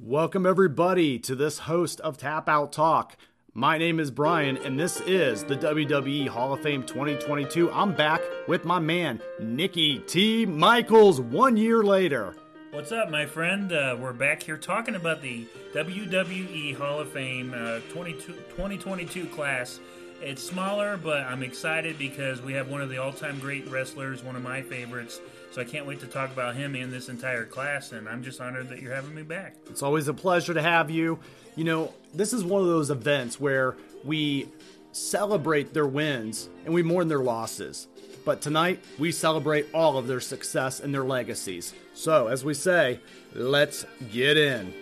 Welcome, everybody, to this host of Tap Out Talk. My name is Bryan, and this is the WWE Hall of Fame 2022. I'm back with my man, Nikki T. Michaels, one year later. What's up, my friend? Uh, we're back here talking about the WWE Hall of Fame uh, 2022 class. It's smaller, but I'm excited because we have one of the all time great wrestlers, one of my favorites. So I can't wait to talk about him and this entire class, and I'm just honored that you're having me back. It's always a pleasure to have you. You know, this is one of those events where we celebrate their wins and we mourn their losses. But tonight, we celebrate all of their success and their legacies. So, as we say, let's get in.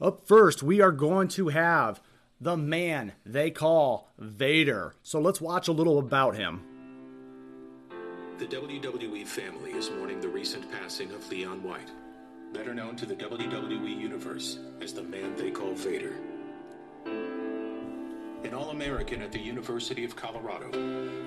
Up first, we are going to have the man they call Vader. So, let's watch a little about him. The WWE family is mourning the recent passing of Leon White, better known to the WWE Universe as the man they call Vader. An All American at the University of Colorado,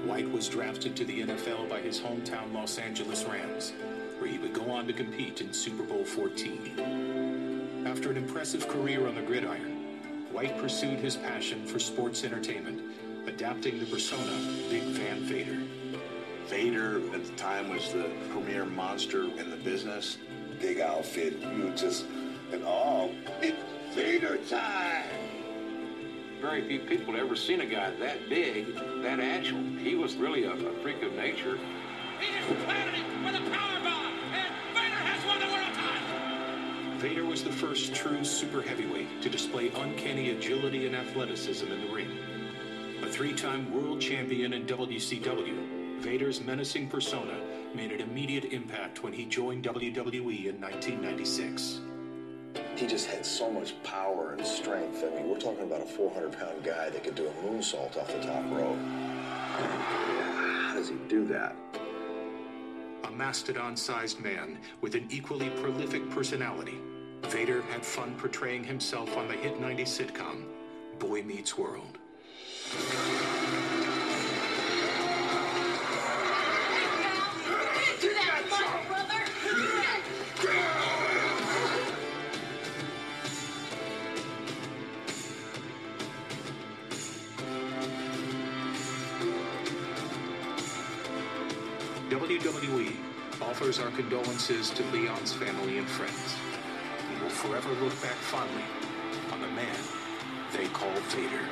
White was drafted to the NFL by his hometown Los Angeles Rams, where he would go on to compete in Super Bowl 14. After an impressive career on the gridiron, White pursued his passion for sports entertainment, adapting the persona Big Van Vader. Vader at the time was the premier monster in the business. Big outfit, you just, and oh, it's Vader time. Very few people had ever seen a guy that big, that agile. He was really a, a freak of nature. He just planted him with a power bomb, and Vader has won the world title. Vader was the first true super heavyweight to display uncanny agility and athleticism in the ring. A three-time world champion in WCW, Vader's menacing persona made an immediate impact when he joined WWE in 1996. He just had so much power and strength. I mean, we're talking about a 400 pound guy that could do a moonsault off the top rope. How does he do that? A mastodon-sized man with an equally prolific personality, Vader had fun portraying himself on the hit 90s sitcom Boy Meets World. WWE offers our condolences to Leon's family and friends. We will forever look back fondly on the man they call Vader.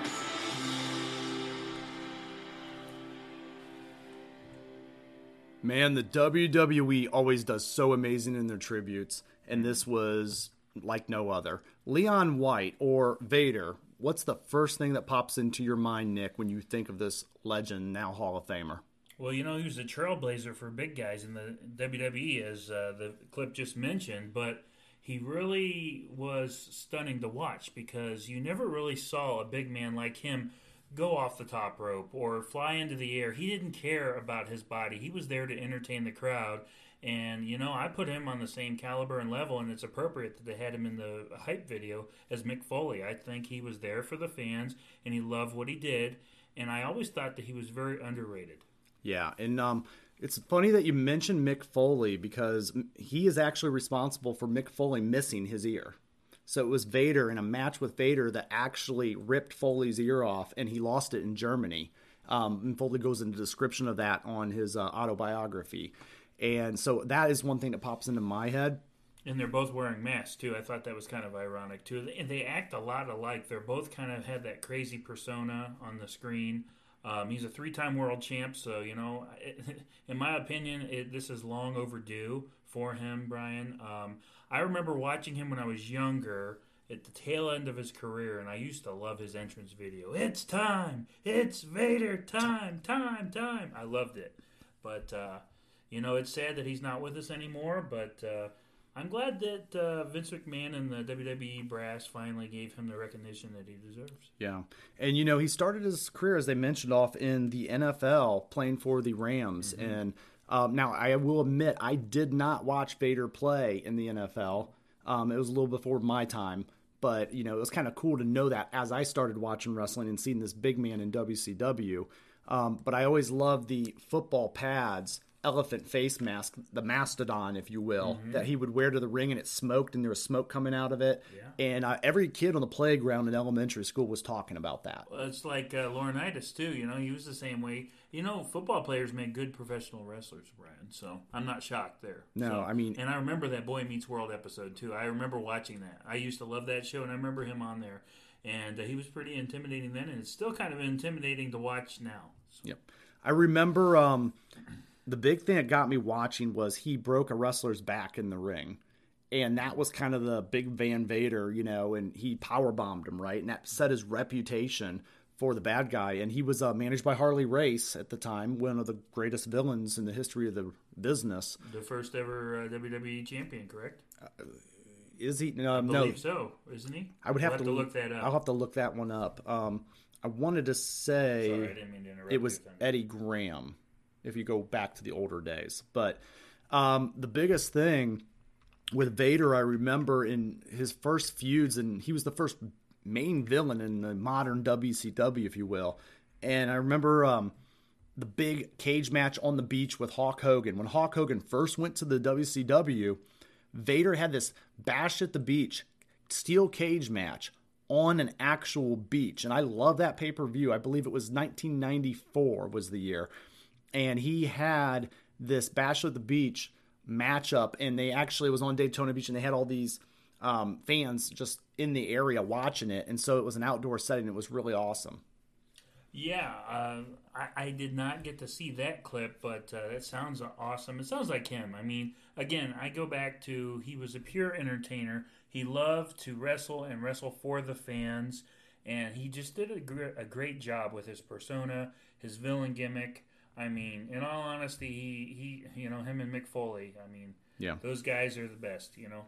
Man, the WWE always does so amazing in their tributes, and this was like no other. Leon White or Vader, what's the first thing that pops into your mind, Nick, when you think of this legend, now Hall of Famer? Well, you know, he was a trailblazer for big guys in the WWE, as uh, the clip just mentioned, but he really was stunning to watch because you never really saw a big man like him go off the top rope or fly into the air. He didn't care about his body, he was there to entertain the crowd. And, you know, I put him on the same caliber and level, and it's appropriate that they had him in the hype video as Mick Foley. I think he was there for the fans, and he loved what he did. And I always thought that he was very underrated. Yeah, and um, it's funny that you mentioned Mick Foley because he is actually responsible for Mick Foley missing his ear. So it was Vader in a match with Vader that actually ripped Foley's ear off, and he lost it in Germany. Um, and Foley goes into description of that on his uh, autobiography, and so that is one thing that pops into my head. And they're both wearing masks too. I thought that was kind of ironic too. And they act a lot alike. They're both kind of had that crazy persona on the screen. Um, he's a three-time world champ, so you know, in my opinion, it, this is long overdue for him, Bryan. Um, I remember watching him when I was younger, at the tail end of his career, and I used to love his entrance video. It's time! It's Vader time! Time! Time! I loved it, but uh, you know, it's sad that he's not with us anymore. But uh, I'm glad that uh, Vince McMahon and the WWE brass finally gave him the recognition that he deserves. Yeah. And, you know, he started his career, as they mentioned, off in the NFL playing for the Rams. And um, now I will admit, I did not watch Vader play in the NFL. Um, it was a little before my time. But, you know, it was kind of cool to know that as I started watching wrestling and seeing this big man in WCW. Um, but I always loved the football pads elephant face mask, the mastodon, if you will, Mm-hmm. that he would wear to the ring, and it smoked, and there was smoke coming out of it. And uh, every kid on the playground in elementary school was talking about that. Well, It's like uh, Laurinaitis too. You know, he was the same way. You know, football players make good professional wrestlers, Bryan. So I'm not shocked there. No, So- I mean- and I remember that Boy Meets World episode too. I remember watching that. I used to love that show, and I remember him on there. And uh, he was pretty intimidating then, and it's still kind of intimidating to watch now. So, Yep. I remember um, the big thing that got me watching was he broke a wrestler's back in the ring. And that was kind of the big Van Vader, you know, and he power bombed him, right? And that set his reputation for the bad guy. And he was uh, managed by Harley Race at the time, one of the greatest villains in the history of the business. the first ever uh, WWE champion, correct? Is he? No, I no. believe so, isn't he? I would We'll have, to, look that up. I'll have to look that one up. Um, I wanted to say Sorry, I didn't mean to interrupt. it was. Eddie Graham, if you go back to the older days. But um, the biggest thing with Vader, I remember in his first feuds, and he was the first main villain in the modern WCW, if you will. And I remember um, the big cage match on the beach with Hulk Hogan. When Hulk Hogan first went to the WCW, Vader had this bash at the beach steel cage match on an actual beach. And I love that pay per view. I believe it was 1994 was the year. And he had this bash at the beach matchup. And they actually was on Daytona Beach and they had all these um, fans just in the area watching it. And so it was an outdoor setting. It was really awesome. Yeah, uh, I, I did not get to see that clip, but uh, that sounds awesome. It sounds like him. I mean, again, I go back to he was a pure entertainer. He loved to wrestle and wrestle for the fans, and he just did a, gr- a great job with his persona, his villain gimmick. I mean, in all honesty, he, he you know him and Mick Foley. I mean, Yeah. those guys are the best. You know,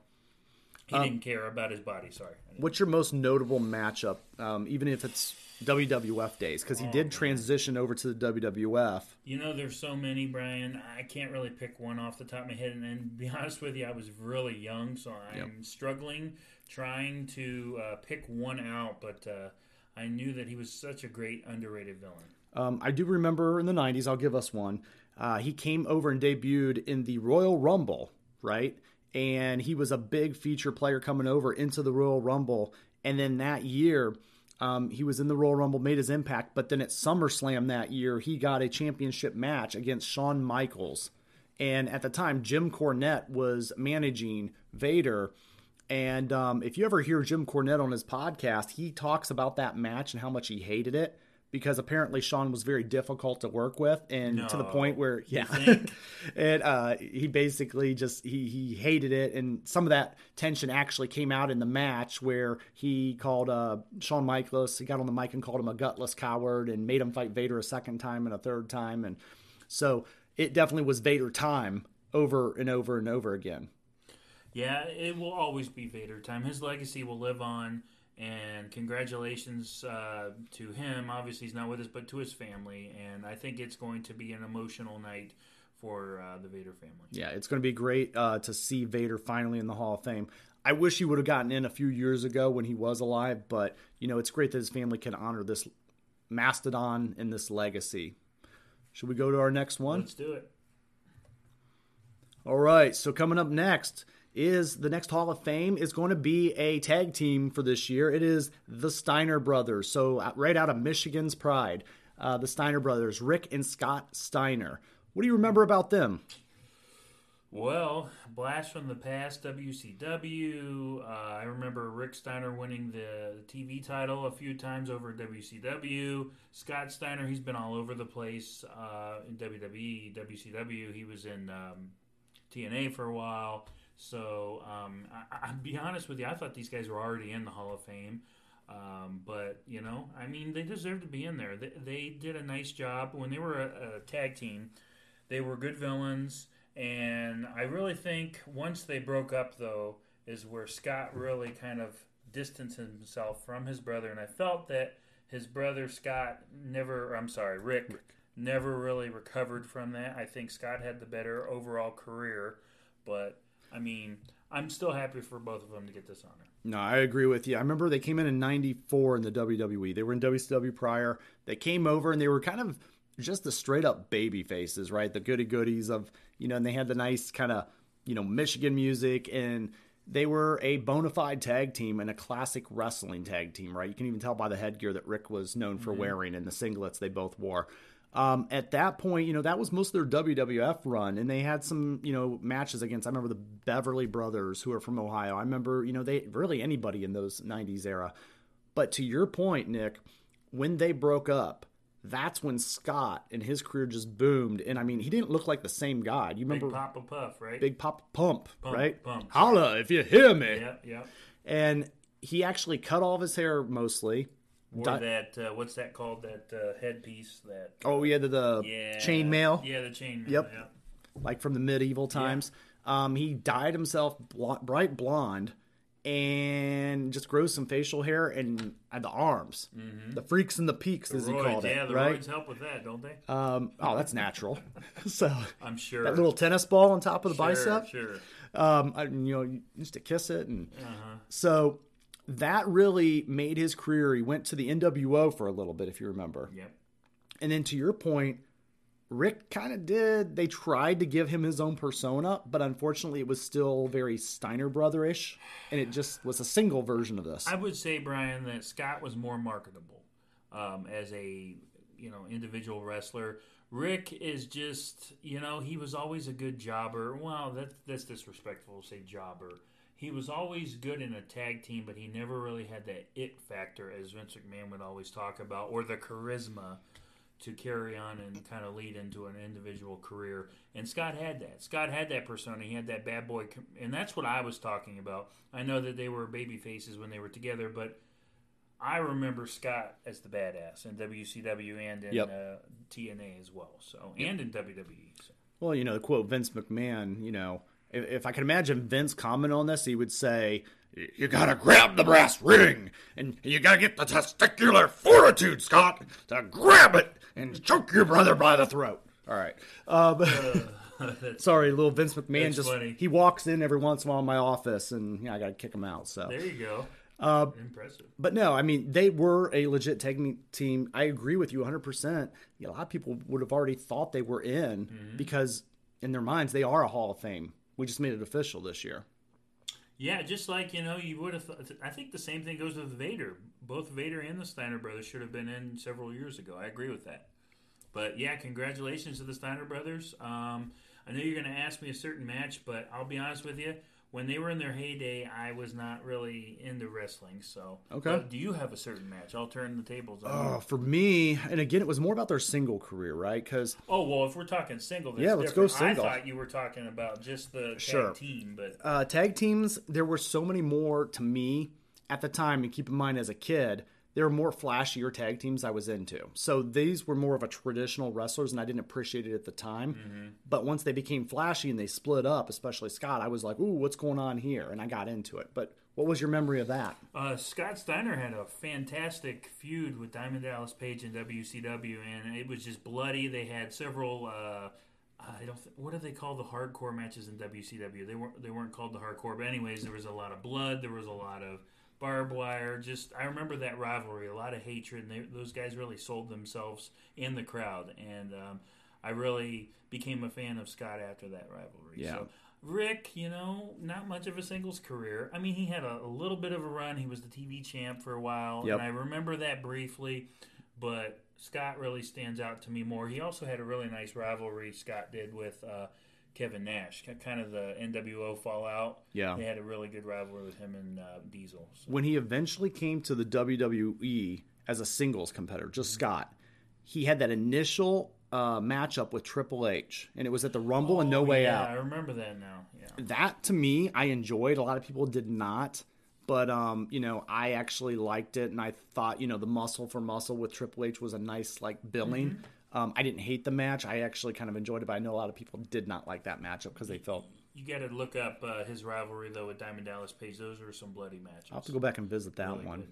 he Um, didn't care about his body. Sorry. What's your most notable matchup, um, even if it's WWF days? Because he did transition over to the WWF. You know, there's so many, Bryan. I can't really pick one off the top of my head. And, and be honest with you, I was really young, so I'm struggling trying to uh, pick one out. But uh, I knew that he was such a great, underrated villain. Um, I do remember in the 90s, I'll give us one. Uh, he came over and debuted in the Royal Rumble, right? And he was a big feature player coming over into the Royal Rumble. And then that year, um, he was in the Royal Rumble, made his impact. But then at SummerSlam that year, he got a championship match against Shawn Michaels. And at the time, Jim Cornette was managing Vader. And um, if you ever hear Jim Cornette on his podcast, he talks about that match and how much he hated it because apparently Shawn was very difficult to work with, and to the point where yeah, and uh, he basically just he he hated it, and some of that tension actually came out in the match where he called uh, Shawn Michaels. He got on the mic and called him a gutless coward, and made him fight Vader a second time and a third time, and so it definitely was Vader time over and over and over again. Yeah, it will always be Vader time. His legacy will live on. And congratulations uh, to him. Obviously, he's not with us, but to his family. And I think it's going to be an emotional night for uh, the Vader family. Yeah, it's going to be great uh, to see Vader finally in the Hall of Fame. I wish he would have gotten in a few years ago when he was alive, but you know it's great that his family can honor this mastodon and this legacy. Should we go to our next one? Let's do it. All right, so coming up next is the next Hall of Fame is going to be a tag team for this year. It is the Steiner brothers. So uh, right out of Michigan's pride, uh, the Steiner brothers, Rick and Scott Steiner. What do you remember about them? Well, blast from the past, WCW. Uh, I remember Rick Steiner winning the TV title a few times over WCW. Scott Steiner, he's been all over the place uh, in WWE, WCW. He was in um, TNA for a while. So, um, I, I'll be honest with you, I thought these guys were already in the Hall of Fame. Um, but, you know, I mean, they deserve to be in there. They, they did a nice job. When they were a, a tag team, they were good villains. And I really think once they broke up, though, is where Scott really kind of distanced himself from his brother. And I felt that his brother Scott never, I'm sorry, Rick, never really recovered from that. I think Scott had the better overall career. But, I mean, I'm still happy for both of them to get this honor. No, I agree with you. I remember they came in in '94 in the WWE. They were in WCW prior. They came over and they were kind of just the straight up baby faces, right? The goody goodies of, you know, and they had the nice kind of, you know, Michigan music and they were a bona fide tag team and a classic wrestling tag team, right? You can even tell by the headgear that Rick was known for mm-hmm. wearing and the singlets they both wore. Um, at that point, you know, that was most of their WWF run, and they had some, you know, matches against. I remember the Beverly Brothers, who are from Ohio. I remember, you know, they really anybody in those '90s era. But to your point, Nick, when they broke up, that's when Scott and his career just boomed. And I mean, he didn't look like the same guy. You Big remember Papa Puff, right? Big Pop Pump, Pump, right? Pump. Holla if you hear me. Yeah, yeah. And he actually cut all of his hair mostly. Wore Di- that. Uh, what's that called? That uh, headpiece. That. Oh yeah, the, the Yeah. chainmail. Yeah, the chainmail. Yep. Yeah. like from the medieval times. Um, he dyed himself bl- bright blonde and just grows some facial hair and, and the arms, the freaks and the peaks, as he Roids, called yeah, it, the right? roids help with that, don't they? Um, oh, that's natural. so I'm sure. that little tennis ball on top of the Sure, bicep, Sure. um, I, you know, you used to kiss it, and Uh-huh. so that really made his career. He went to the NWO for a little bit, if you remember. Yep. And then to your point, Rick kind of did. They tried to give him his own persona, but unfortunately, it was still very Steiner Brotherish, and it just was a single version of this. I would say, Bryan, that Scott was more marketable um, as a you know individual wrestler. Rick is just you know he was always a good jobber. Well, that's that's disrespectful to say jobber. He was always good in a tag team, but he never really had that it factor, as Vince McMahon would always talk about, or the charisma to carry on and kind of lead into an individual career. And Scott had that. Scott had that persona. He had that bad boy, and that's what I was talking about. I know that they were baby faces when they were together, but I remember Scott as the badass in WCW and in Yep. uh, TNA as well. So and in WWE. So. well, you know, the quote Vince McMahon, you know, if, if I could imagine Vince comment on this, he would say, You gotta grab the brass ring, and you gotta get the testicular fortitude, Scott, to grab it and choke your brother by the throat. All right. Um, sorry, little Vince McMahon just funny. he walks in every once in a while in my office, and you know, I gotta kick him out. So There you go. Uh, Impressive. But no, I mean, they were a legit tag team. I agree with you 100%. A lot of people would have already thought they were in Mm-hmm. because in their minds, they are a Hall of Fame. We just made it official this year. Yeah, just like you know, you would have. Th- I think the same thing goes with Vader. Both Vader and the Steiner brothers should have been in several years ago. I agree with that. But yeah, congratulations to the Steiner brothers. Um, I know you're going to ask me a certain match, but I'll be honest with you. When they were in their heyday, I was not really into wrestling. So, Okay. But do you have a certain match? I'll turn the tables on. Oh, for me, and again, it was more about their single career, right? Because Oh well, if we're talking single, that's Yeah, let's go single. I thought you were talking about just the tag Sure. team, but uh, tag teams, there were so many more to me at the time. And keep in mind, as a kid, there were more flashier tag teams I was into. So these were more of a traditional wrestlers, and I didn't appreciate it at the time. But once they became flashy and they split up, especially Scott, I was like, "Ooh, what's going on here?" And I got into it. But what was your memory of that? Uh, Scott Steiner had a fantastic feud with Diamond Dallas Page in WCW, and it was just bloody. They had several. Uh, I don't. Th- what do they call the hardcore matches in WCW? They weren't. They weren't called the hardcore, but anyways, there was a lot of blood. There was a lot of barbed wire. Just I remember that rivalry. A lot of hatred. And they, those guys really sold themselves in the crowd, and um, I really became a fan of Scott after that rivalry. Yeah. So, Rick, you know, not much of a singles career. I mean, he had a, a little bit of a run. He was the TV champ for a while, Yep. and I remember that briefly. But Scott really stands out to me more. He also had a really nice rivalry. Scott did with uh, Kevin Nash, kind of the NWO fallout. Yeah. they had a really good rivalry with him and uh, Diesel. So. when he eventually came to the WWE as a singles competitor, just Scott, he had that initial uh, matchup with Triple H, and it was at the Rumble and No Way Oh, yeah, Out. I remember that now. Yeah. That to me, I enjoyed. A lot of people did not, but um, you know, I actually liked it, and I thought, you know, the muscle for muscle with Triple H was a nice like billing. Mm-hmm. Um, I didn't hate the match. I actually kind of enjoyed it, but I know a lot of people did not like that matchup because they felt. You got to look up uh, his rivalry though with Diamond Dallas Page. Those are some bloody matches. I'll have to go back and visit that Really one. good.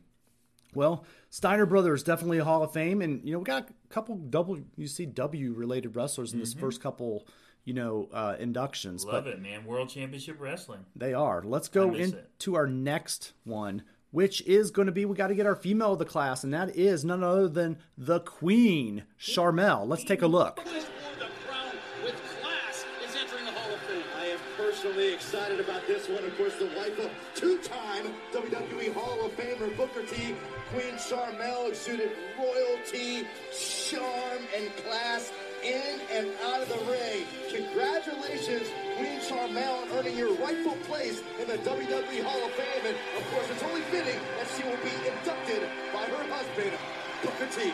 Well, Steiner Brothers definitely a Hall of Fame, and you know we got a couple WCW related wrestlers in this first couple, you know, uh, inductions. Mm-hmm. Love but it, man. World Championship Wrestling. They are. Let's go it. into our next one, which is going to be we got to get our female of the class, and that is none other than the Queen, Sharmell. Let's take a look. Who has worn the crown with class is entering the Hall of Fame. I am personally excited about this one. Of course, the wife of two-time WWE Hall of Famer Booker T, Queen Sharmell, exuded royalty, charm, and class in and out of the ring. Congratulations, Queen Sharmell, on earning your rightful place in the WWE Hall of Fame. And of course, it's only fitting that she will be inducted by her husband, Booker T.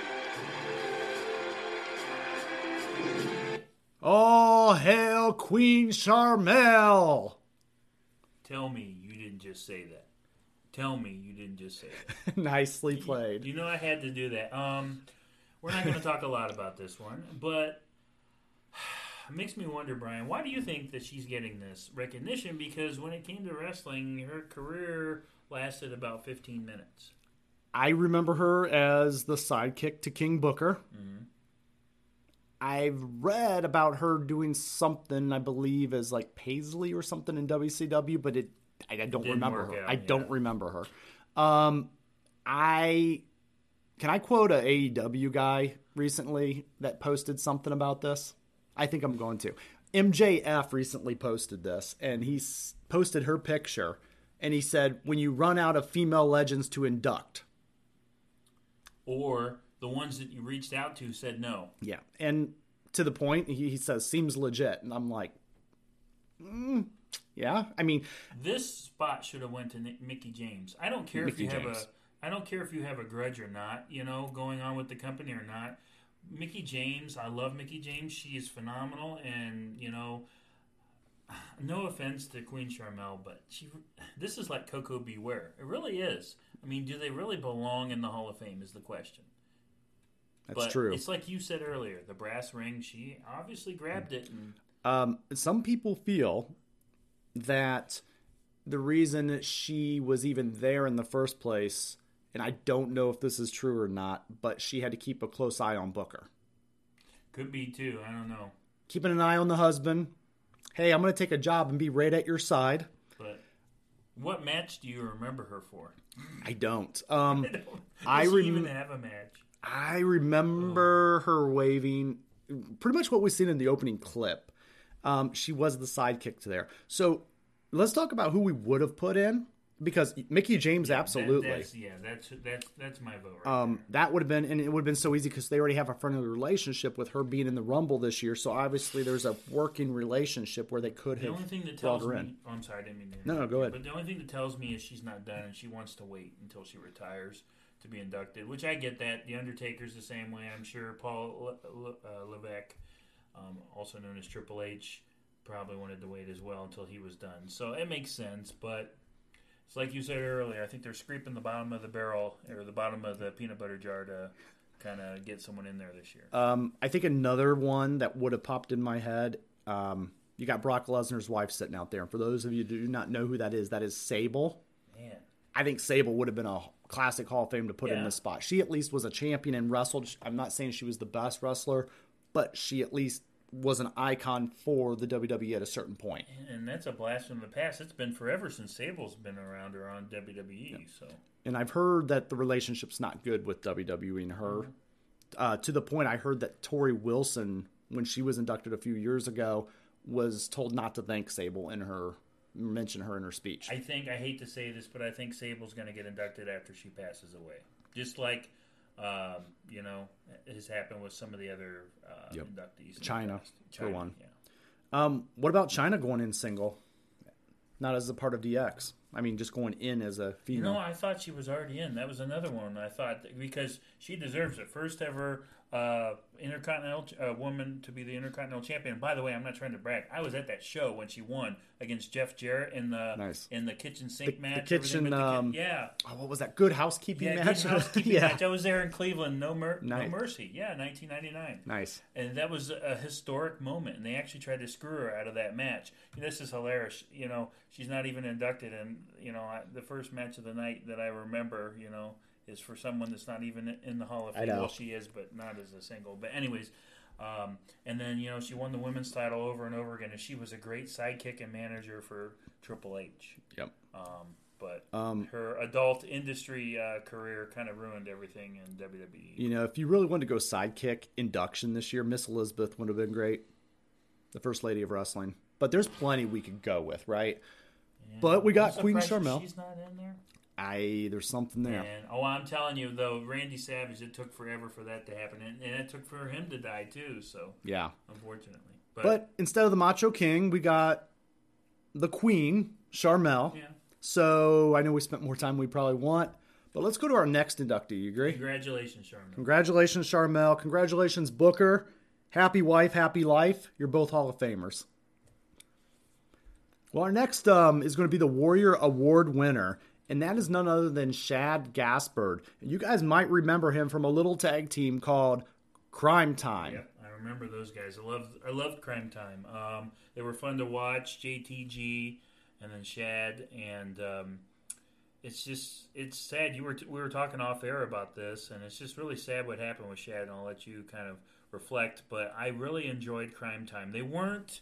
All hail Queen Sharmell! Tell me you didn't just say that. Tell me you didn't just say that. Nicely played. You know I had to do that. Um, we're not going to talk a lot about this one, but it makes me wonder, Bryan. Why do you think that she's getting this recognition? Because when it came to wrestling, her career lasted about 15 minutes. I remember her as the sidekick to King Booker. I've read about her doing something, I believe, as like Paisley or something in WCW, but it I, I don't Didn't remember her. out, I don't remember her. Um, I can I quote a AEW guy recently that posted something about this. I think I'm going to. MJF recently posted this, and he posted her picture, and he said, "When you run out of female legends to induct." Or the ones that you reached out to said no. Yeah, and to the point, he, he says seems legit, and I'm like, mm, yeah. I mean, This spot should have went to Nick, Mickie James. I don't care Mickie if you have a I don't care if you have a grudge or not, you know, going on with the company or not. Mickie James, I love Mickie James. She is phenomenal and, you know, no offense to Queen Sharmell, but she this is like Koko B. Ware. It really is. I mean, do they really belong in the Hall of Fame is the question. that's but true. It's like you said earlier, the brass ring, she obviously grabbed it and Um, some people feel that the reason she was even there in the first place, and I don't know if this is true or not, but she had to keep a close eye on Booker, could be too. I don't know. keeping an eye on the husband. Hey, I'm going to take a job and be right at your side. But what match do you remember her for? I don't. Um, I rem- even have a match? I remember her waving pretty much what we've seen in the opening clip. Um, she was the sidekick to there. So let's talk about who we would have put in because Mickie James, That- absolutely. that's, yeah, that's that's that's my vote. Right um, that would have been, and it would have been so easy because they already have a friendly relationship with her being in the Rumble this year. So obviously, there's a working relationship where they could The have only thing that tells me, in. oh, I'm sorry, I didn't mean to. No, no, go ahead. But the only thing that tells me is she's not done, and she wants to wait until she retires to be inducted. Which I get that. The Undertaker's the same way. I'm sure Paul Le- Le- uh, Levesque, um, also known as Triple H, probably wanted to wait as well until he was done. So it makes sense, but. It's like you said earlier. I think they're scraping the bottom of the barrel or the bottom of the peanut butter jar to kind of get someone in there this year. Um, I think another one that would have popped in my head. Um, you got Brock Lesnar's wife sitting out there. And for those of you who do not know who that is, that is Sable. Man, I think Sable would have been a classic Hall of Fame to put in this spot. She at least was a champion and wrestled. I'm not saying she was the best wrestler, but she at least was an icon for the WWE at a certain point. and that's a blast from the past. It's been forever since Sable's been around or on WWE. So And I've heard that the relationship's not good with WWE and her. Uh, to the point I heard that Torrie Wilson, when she was inducted a few years ago, was told not to thank Sable in her mention her in her speech. I think I hate to say this, but I think Sable's going to get inducted after she passes away, just like um, you know has happened with some of the other uh, Yep. inductees. in the Chyna, for one. Yeah. Um, what about Chyna going in single? Not as a part of DX. I mean, just going in as a You female. know, I thought she was already in. That was another one. I thought because she deserves it. First ever uh, intercontinental uh, woman to be the intercontinental champion. By the way, I'm not trying to brag. I was at that show when she won against Jeff Jarrett in the Nice. in the kitchen sink The- the match. everything kitchen, the um, yeah. oh, what was that? Good housekeeping Yeah, match. good housekeeping yeah, match. I was there in Cleveland. No, mer- Nice. no mercy. Yeah, 1999. nice. And that was a historic moment, and they actually tried to screw her out of that match. this is hilarious. You know, she's not even inducted, and you know, I, the first match of the night that I remember, you know, is for someone that's not even in the Hall of I Fame. know. Well, she is, but not as a single. But anyways, um, and then you know, she won the women's title over and over again, and she was a great sidekick and manager for Triple H. Yep. Um, but Um, her adult industry uh, career kind of ruined everything in. WWE. You know, if you really wanted to go sidekick induction this year, Miss Elizabeth would have been great. The first lady of wrestling. But there's plenty we could go with, right? But we got I'm Queen surprised Sharmell. She's not in there. I there's something there. And oh, I'm telling you though, Randy Savage, it took forever for that to happen, and, and it took for him to die too. So Yeah. unfortunately, but, But instead of the Macho King, we got the Queen, Sharmell. yeah, So I know we spent more time than we probably want. But let's go to our next inductee. You agree? congratulations, Sharmell. Congratulations, Sharmell. Congratulations, Booker. Happy wife, happy life. You're both Hall of Famers. Well, our next um, is going to be the Warrior Award winner, and that is none other than Shad Gaspard. You guys might remember him from a little tag team called Cryme Tyme. Yep, I remember those guys. I loved I loved Cryme Tyme. Um, they were fun to watch. JTG and then Shad, and um, it's just it's sad. You were we were talking off air about this, and it's just really sad what happened with Shad. And I'll let you kind of reflect. But I really enjoyed Cryme Tyme. They weren't.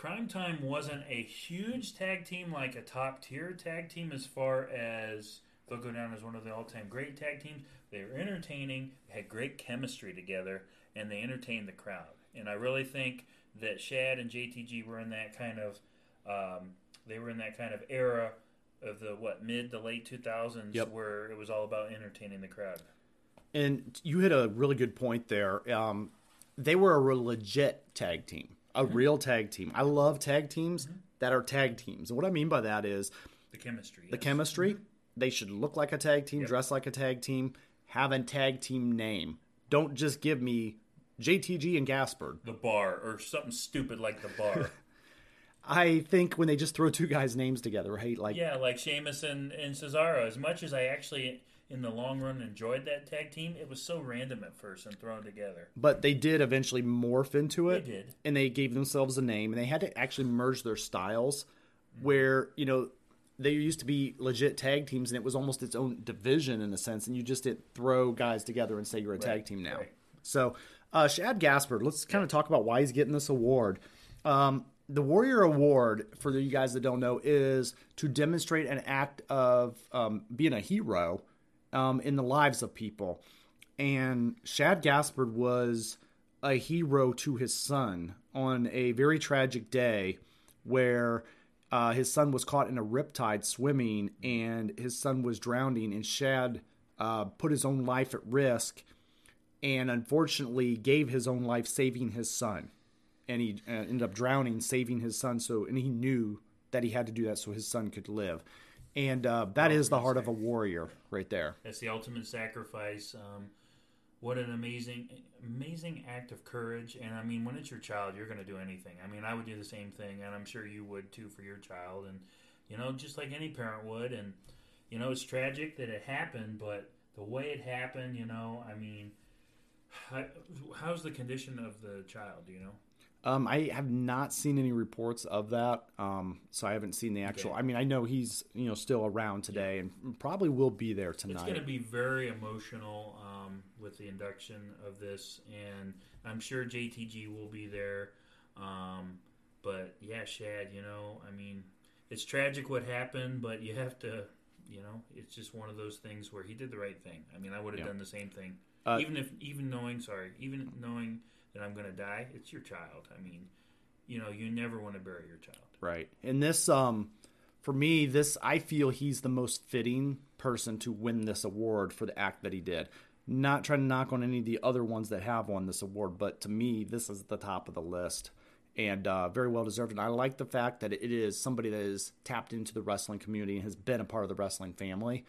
Cryme Tyme wasn't a huge tag team like a top tier tag team as far as they'll go down as one of the all time great tag teams. They were entertaining, they had great chemistry together, and they entertained the crowd. And I really think that Shad and JTG were in that kind of um, they were in that kind of era of the what mid to late two thousands Yep. where it was all about entertaining the crowd. And you hit a really good point there. Um, they were a real legit tag team, a real tag team. I love tag teams mm-hmm. that are tag teams. And what I mean by that is The chemistry. the yes. chemistry. Mm-hmm. They should look like a tag team, dress like a tag team, have a tag team name. Don't just give me JTG and Gaspard. the bar or something stupid like the bar. I think when they just throw two guys' names together, right? Like, Yeah, like Sheamus and, and Cesaro. As much as I actually, in the long run, enjoyed that tag team, it was so random at first and thrown together. but they did eventually morph into it. They did. And they gave themselves a name, and they had to actually merge their styles. Where you know they used to be legit tag teams, and it was almost its own division in a sense, and you just didn't throw guys together and say you're a tag team now. right. So, uh, Shad Gaspard, let's kind of talk about why he's getting this award. Um, the Warrior Award, for you guys that don't know, is to demonstrate an act of um, being a hero um, in the lives of people. And Shad Gaspard was a hero to his son on a very tragic day where uh, his son was caught in a riptide swimming and his son was drowning, and Shad uh, put his own life at risk and unfortunately gave his own life saving his son and he uh, ended up drowning saving his son so and he knew that he had to do that so his son could live and uh, that is the heart of a warrior right there That's the ultimate sacrifice. Um, what an amazing, amazing act of courage. And I mean, when it's your child, you're going to do anything. I mean, I would do the same thing, and I'm sure you would too for your child. And you know, just like any parent would. And you know, it's tragic that it happened, but the way it happened, you know, I mean, how, how's the condition of the child? You know? Um, i have not seen any reports of that um, so i haven't seen the actual Okay. i mean i know he's you know still around today and probably will be there tonight. It's going to be very emotional um, with the induction of this, and I'm sure JTG will be there. Um, but yeah, Shad, you know, I mean, it's tragic what happened, but you have to, you know, it's just one of those things where he did the right thing. I mean, I would have Yeah. done the same thing, Uh, even if, even knowing, sorry, even knowing that I'm going to die. It's your child. I mean, you know, you never want to bury your child. Right. And this um for me, this I feel he's the most fitting person to win this award for the act that he did. Not trying to knock on any of the other ones that have won this award, but to me, this is at the top of the list and uh, very well deserved. And I like the fact that it is somebody that is tapped into the wrestling community and has been a part of the wrestling family.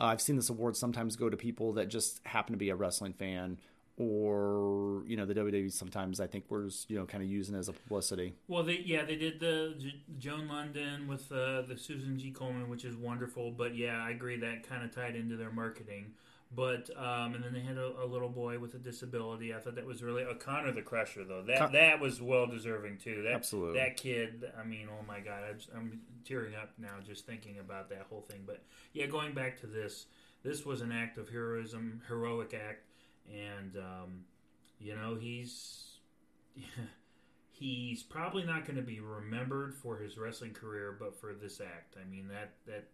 Uh, I've seen this award sometimes go to people that just happen to be a wrestling fan, or you know, the WWE sometimes I think was you know kind of using it as a publicity. Well, they yeah they did the J- Joan Lunden with uh, the Susan G Komen, which is wonderful. But yeah, I agree that kind of tied into their marketing. But um, and then they had a, a little boy with a disability. I thought that was really uh, Connor the Crusher though. That Con- that was well deserving too. That, Absolutely. That kid. I mean, oh my god, I'm, just- I'm tearing up now just thinking about that whole thing. But yeah, going back to this, this was an act of heroism, heroic act, and um, you know he's he's probably not going to be remembered for his wrestling career, but for this act. I mean that that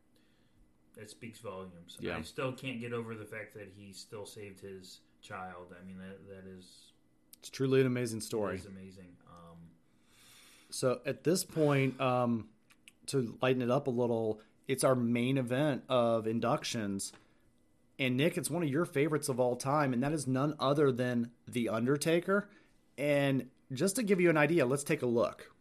it speaks volumes. Yeah. I still can't get over the fact that he still saved his child. I mean, that that is It's truly an amazing story. is amazing. Um, So at this point, um, to lighten it up a little, it's our main event of inductions. And Nick, it's one of your favorites of all time, and that is none other than The Undertaker. And just to give you an idea, let's take a look.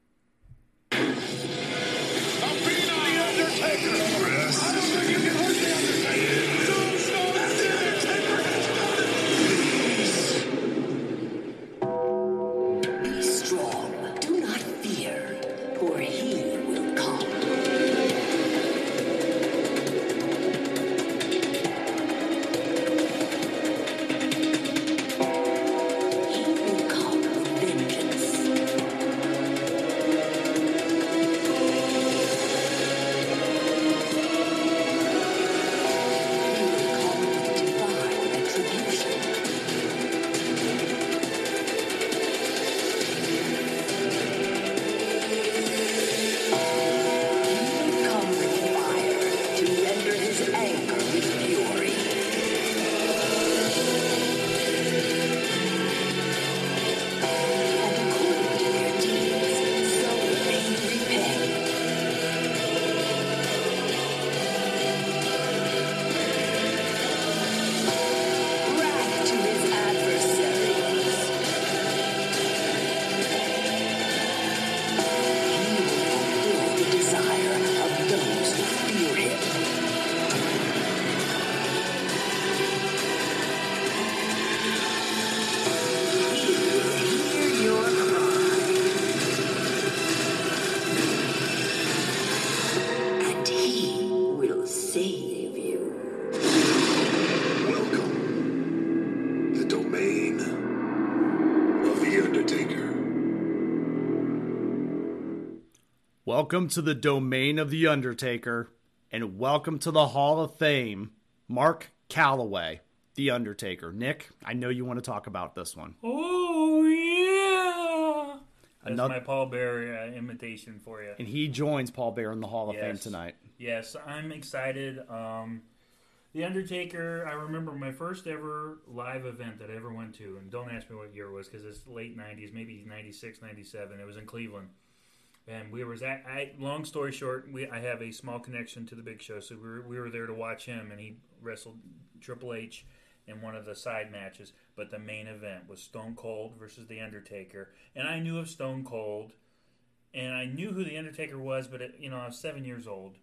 Welcome to the domain of The Undertaker, and welcome to the Hall of Fame, Mark Calaway, The Undertaker. Nick, I know you want to talk about this one. oh yeah, that's Another- my Paul Bearer uh, imitation for you. And he joins Paul Bearer in the Hall of Fame tonight. Yes, I'm excited. Um, the Undertaker, I remember my first ever live event that I ever went to, and don't ask me what year it was because it's late 90s, maybe 96, 97. It was in Cleveland. And we was at, I, long story short, we, I have a small connection to the Big Show, so we were, we were there to watch him, and he wrestled Triple H in one of the side matches. But the main event was Stone Cold versus The Undertaker, and I knew of Stone Cold, and I knew who The Undertaker was, but it, you know I was seven years old,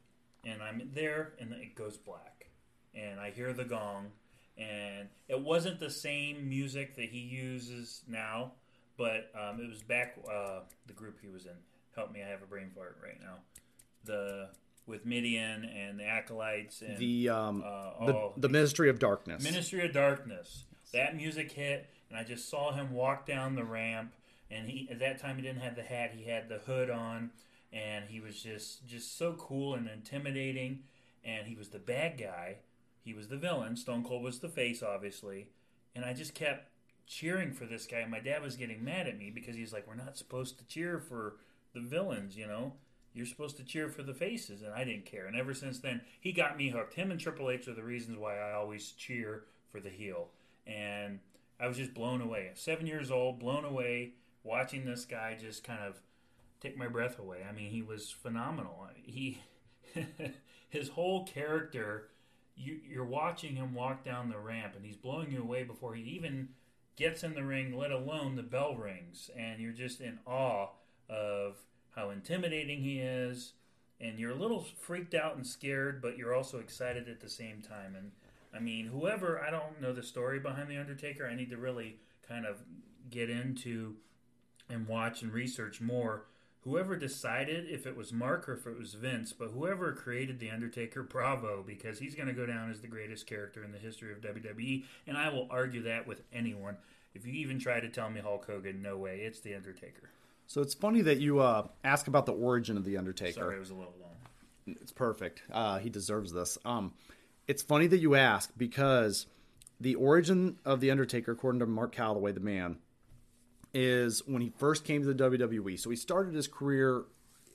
and I'm there, and it goes black, and I hear the gong, and it wasn't the same music that he uses now, but um, it was back uh, the group he was in. Help me, I have a brain fart right now. The with Mideon and the acolytes and The um, uh, the, the Ministry of Darkness. Ministry of Darkness. That music hit, and I just saw him walk down the ramp. And he at that time he didn't have the hat; he had the hood on, and he was just just so cool and intimidating. And he was the bad guy. He was the villain. Stone Cold was the face, obviously. And I just kept cheering for this guy. My dad was getting mad at me because he's like, "We're not supposed to cheer for the villains, you know." You're supposed to cheer for the faces, and I didn't care. And ever since then, he got me hooked. Him and Triple H are the reasons why I always cheer for the heel. And I was just blown away. Seven years old, blown away, watching this guy just kind of take my breath away. I mean, he was phenomenal. He, his whole character, you, you're watching him walk down the ramp, and he's blowing you away before he even gets in the ring, let alone the bell rings, and you're just in awe of how intimidating he is, and you're a little freaked out and scared, but you're also excited at the same time. And I mean, whoever I don't know the story behind the Undertaker, I need to really kind of get into and watch and research more. Whoever decided if it was Mark or if it was Vince, but whoever created The Undertaker, bravo, because he's going to go down as the greatest character in the history of WWE, and I will argue that with anyone. If you even try to tell me Hulk Hogan, no way, it's The Undertaker. So it's funny that you uh, ask about the origin of the Undertaker. Sorry, it was a little long. It's perfect. Uh, he deserves this. Um, it's funny that you ask because the origin of the Undertaker, according to Mark Calaway, the man, is when he first came to the WWE. So he started his career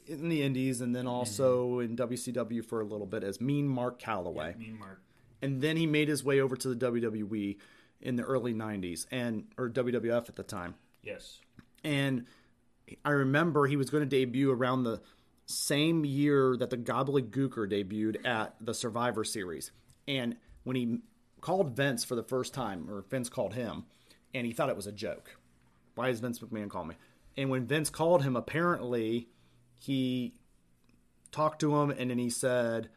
in the Indies and then also in WCW for a little bit as Mean Mark Calaway. Mean Mark. and then he made his way over to the WWE in the early 90s and or WWF at the time. Yes. And I remember he was going to debut around the same year that the Gobbledygooker debuted at the Survivor Series. And when he called Vince for the first time, or Vince called him, and he thought it was a joke. Why is Vince McMahon calling me? And when Vince called him, apparently he talked to him and then he said,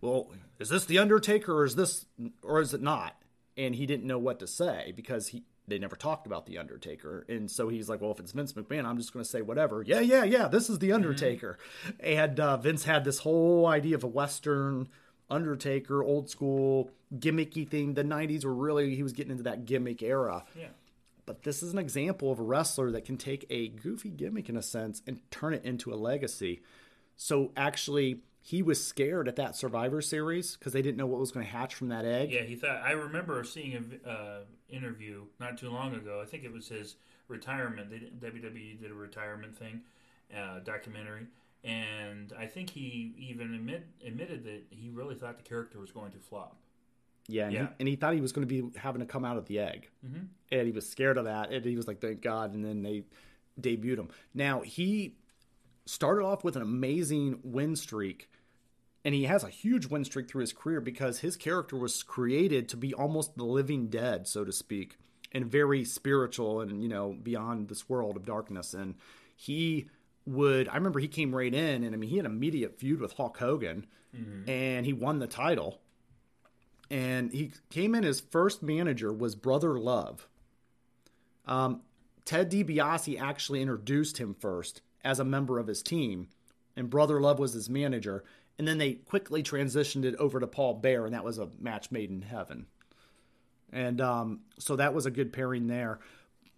well, is this the Undertaker or is this or is it not? And he didn't know what to say because he they never talked about the Undertaker, and so he's like, well, if it's Vince McMahon, I'm just going to say whatever. Yeah, yeah, yeah. This is the Undertaker, and uh, Vince had this whole idea of a Western Undertaker, old school gimmicky thing. The '90s were really he was getting into that gimmick era. Yeah. But this is an example of a wrestler that can take a goofy gimmick in a sense and turn it into a legacy. So actually, he was scared at that Survivor Series because they didn't know what was going to hatch from that egg. Yeah, he thought. I remember seeing an uh, interview not too long ago. I think it was his retirement. They WWE did a retirement thing, uh, documentary, and I think he even admit, admitted that he really thought the character was going to flop. Yeah, and, Yeah. He, and he thought he was going to be having to come out of the egg, mm-hmm. and he was scared of that. And he was like, "Thank God!" And then they debuted him. Now he started off with an amazing win streak, and he has a huge win streak through his career because his character was created to be almost the living dead, so to speak, and very spiritual and you know beyond this world of darkness. And he would, I remember he came right in, and I mean he had an immediate feud with Hulk Hogan, and he won the title and he came in his first manager was Brother Love. Um, Ted DiBiase actually introduced him first as a member of his team, and Brother Love was his manager. And then they quickly transitioned it over to Paul Bearer, and that was a match made in heaven. And um, so that was a good pairing there.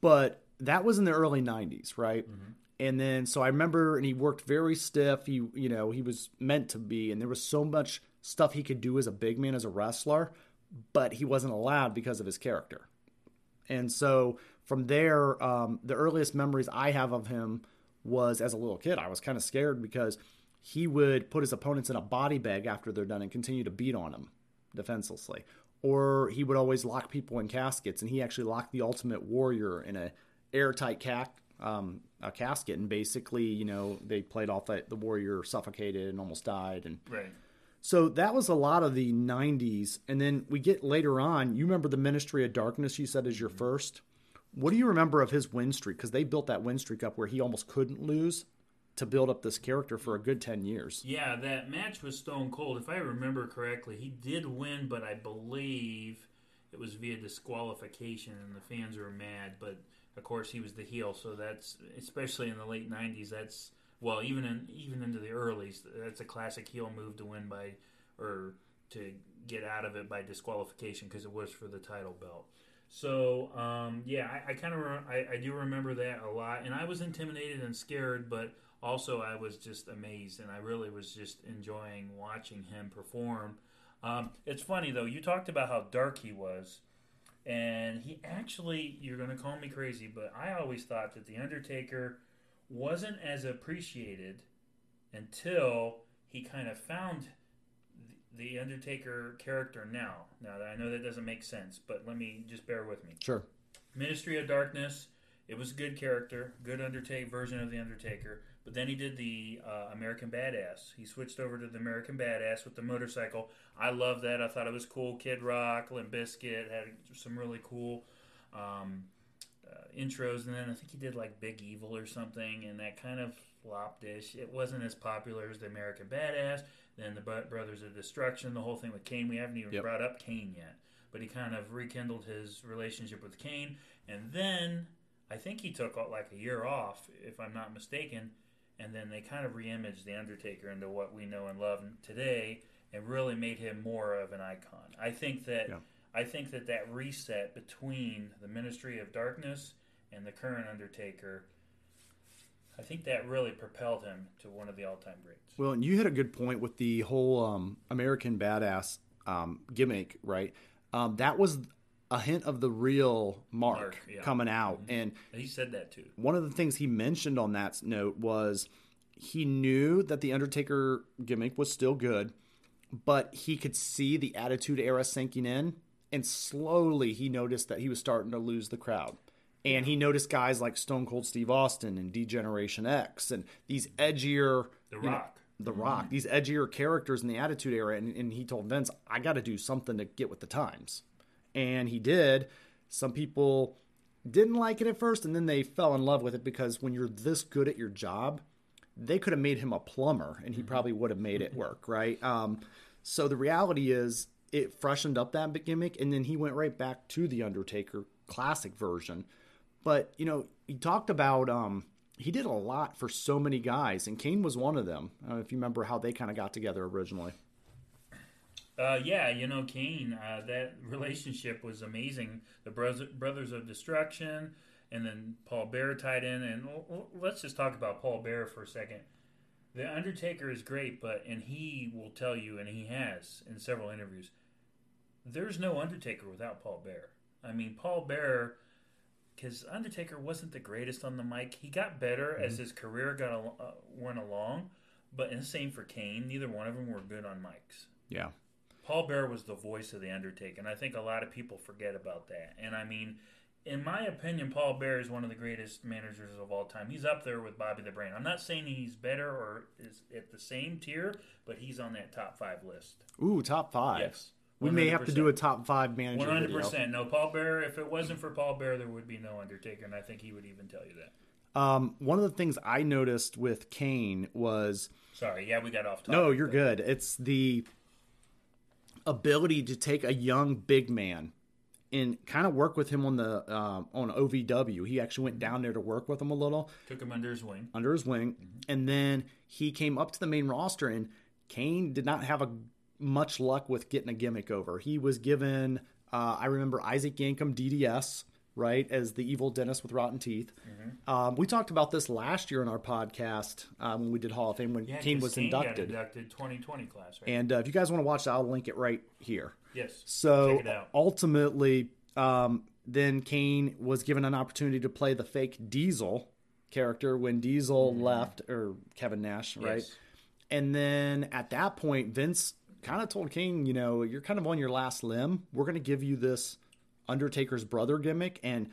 But that was in the early '90s, right? And then so I remember, and he worked very stiff. He, you know, he was meant to be, and there was so much stuff he could do as a big man, as a wrestler, but he wasn't allowed because of his character. And so from there, um, the earliest memories I have of him was as a little kid. I was kind of scared because he would put his opponents in a body bag after they're done and continue to beat on them defenselessly. Or he would always lock people in caskets, and he actually locked the Ultimate Warrior in a airtight cac- um, a casket, and basically, you know, they played off that the Warrior suffocated and almost died, and Right. so that was a lot of the 90s. And then we get later on, you remember the Ministry of Darkness you said is your first? What do you remember of his win streak? Because they built that win streak up where he almost couldn't lose to build up this character for a good 10 years. Yeah, that match was Stone Cold. If I remember correctly, he did win, but I believe it was via disqualification, and the fans were mad. But of course, he was the heel, so that's especially in the late '90s. That's well, even in even into the earlys, that's a classic heel move to win by or to get out of it by disqualification because it was for the title belt. So um, yeah, I, I kind of re- I, I do remember that a lot, and I was intimidated and scared, but also I was just amazed, and I really was just enjoying watching him perform. Um, it's funny though, you talked about how dark he was, and he actually you're going to call me crazy, but I always thought that the Undertaker wasn't as appreciated until he kind of found the Undertaker character now. Now, I know that doesn't make sense, but let me just bear with me. Sure. Ministry of Darkness, it was a good character, good Undertaker version of the Undertaker. But then he did the uh, American Badass. He switched over to the American Badass with the motorcycle. I love that. I thought it was cool. Kid Rock, Limp Bizkit had some really cool um, uh, intros, and then I think he did like Big Evil or something, and that kind of flopped-ish. It wasn't as popular as the American Badass. Then the Brothers of Destruction, the whole thing with Kane. We haven't even Yep. brought up Kane yet, but he kind of rekindled his relationship with Kane, and then I think he took like a year off, if I'm not mistaken, and then they kind of reimaged the Undertaker into what we know and love today, and really made him more of an icon. I think that Yeah. I think that that reset between the Ministry of Darkness and the current Undertaker, I think that really propelled him to one of the all-time greats. Well, and you hit a good point with the whole um, American Badass um, gimmick, right? Um, that was a hint of the real Mark, Mark, yeah. coming out. Mm-hmm. And He said that too. one of the things he mentioned on that note was he knew that the Undertaker gimmick was still good, but he could see the Attitude Era sinking in, and slowly he noticed that he was starting to lose the crowd. And he noticed guys like Stone Cold Steve Austin and D-Generation X and these edgier The you know, Rock. the mm-hmm. Rock, these edgier characters in the Attitude Era, and, and he told Vince, "I got to do something to get with the times," and he did. Some people didn't like it at first, and then they fell in love with it because when you're this good at your job, they could have made him a plumber, and he probably would have made it work, right? Um, so the reality is, it freshened up that gimmick, and then he went right back to the Undertaker classic version. But you know, he talked about um, he did a lot for so many guys, and Kane was one of them. I don't know if you remember how they kind of got together originally. Uh, yeah, you know, Kane, uh, that relationship was amazing. The Brothers, Brothers of Destruction, and then Paul Bearer tied in. And l- l- let's just talk about Paul Bearer for a second. The Undertaker is great, but, and he will tell you, and he has in several interviews, there's no Undertaker without Paul Bearer. I mean, Paul Bearer, because Undertaker wasn't the greatest on the mic. He got better as his career got al- uh, went along, but and the same for Kane. Neither one of them were good on mics. Yeah, Paul Bearer was the voice of the Undertaker, and I think a lot of people forget about that. And I mean, in my opinion, Paul Bearer is one of the greatest managers of all time. He's up there with Bobby the Brain. I'm not saying he's better or is at the same tier, but he's on that top five list. ooh, top five. Yes, we may have to do a top five manager One hundred percent. No, Paul Bearer. If it wasn't for Paul Bearer, there would be no Undertaker, and I think he would even tell you that. Um, one of the things I noticed with Kane was Sorry, yeah, we got off topic. no, you're but- good. It's the ability to take a young big man and kind of work with him on the um, on OVW. He actually went down there to work with him a little. Took him under his wing. under his wing, and then he came up to the main roster. And Kane did not have a much luck with getting a gimmick over. He was given, uh, I remember Isaac Yankem DDS, right, as the evil dentist with rotten teeth. Um, we talked about this last year in our podcast uh, when we did Hall of Fame when Yeah, Kane was Kane inducted. inducted 2020 class, right? And uh, if you guys want to watch that, I'll link it right here. yes. So check it out. ultimately, um, then Kane was given an opportunity to play the fake Diesel character when Diesel left, or Kevin Nash, right? Mm-hmm. Yes. And then at that point, Vince kind of told Kane, you know, you're kind of on your last limb. We're going to give you this Undertaker's brother gimmick. And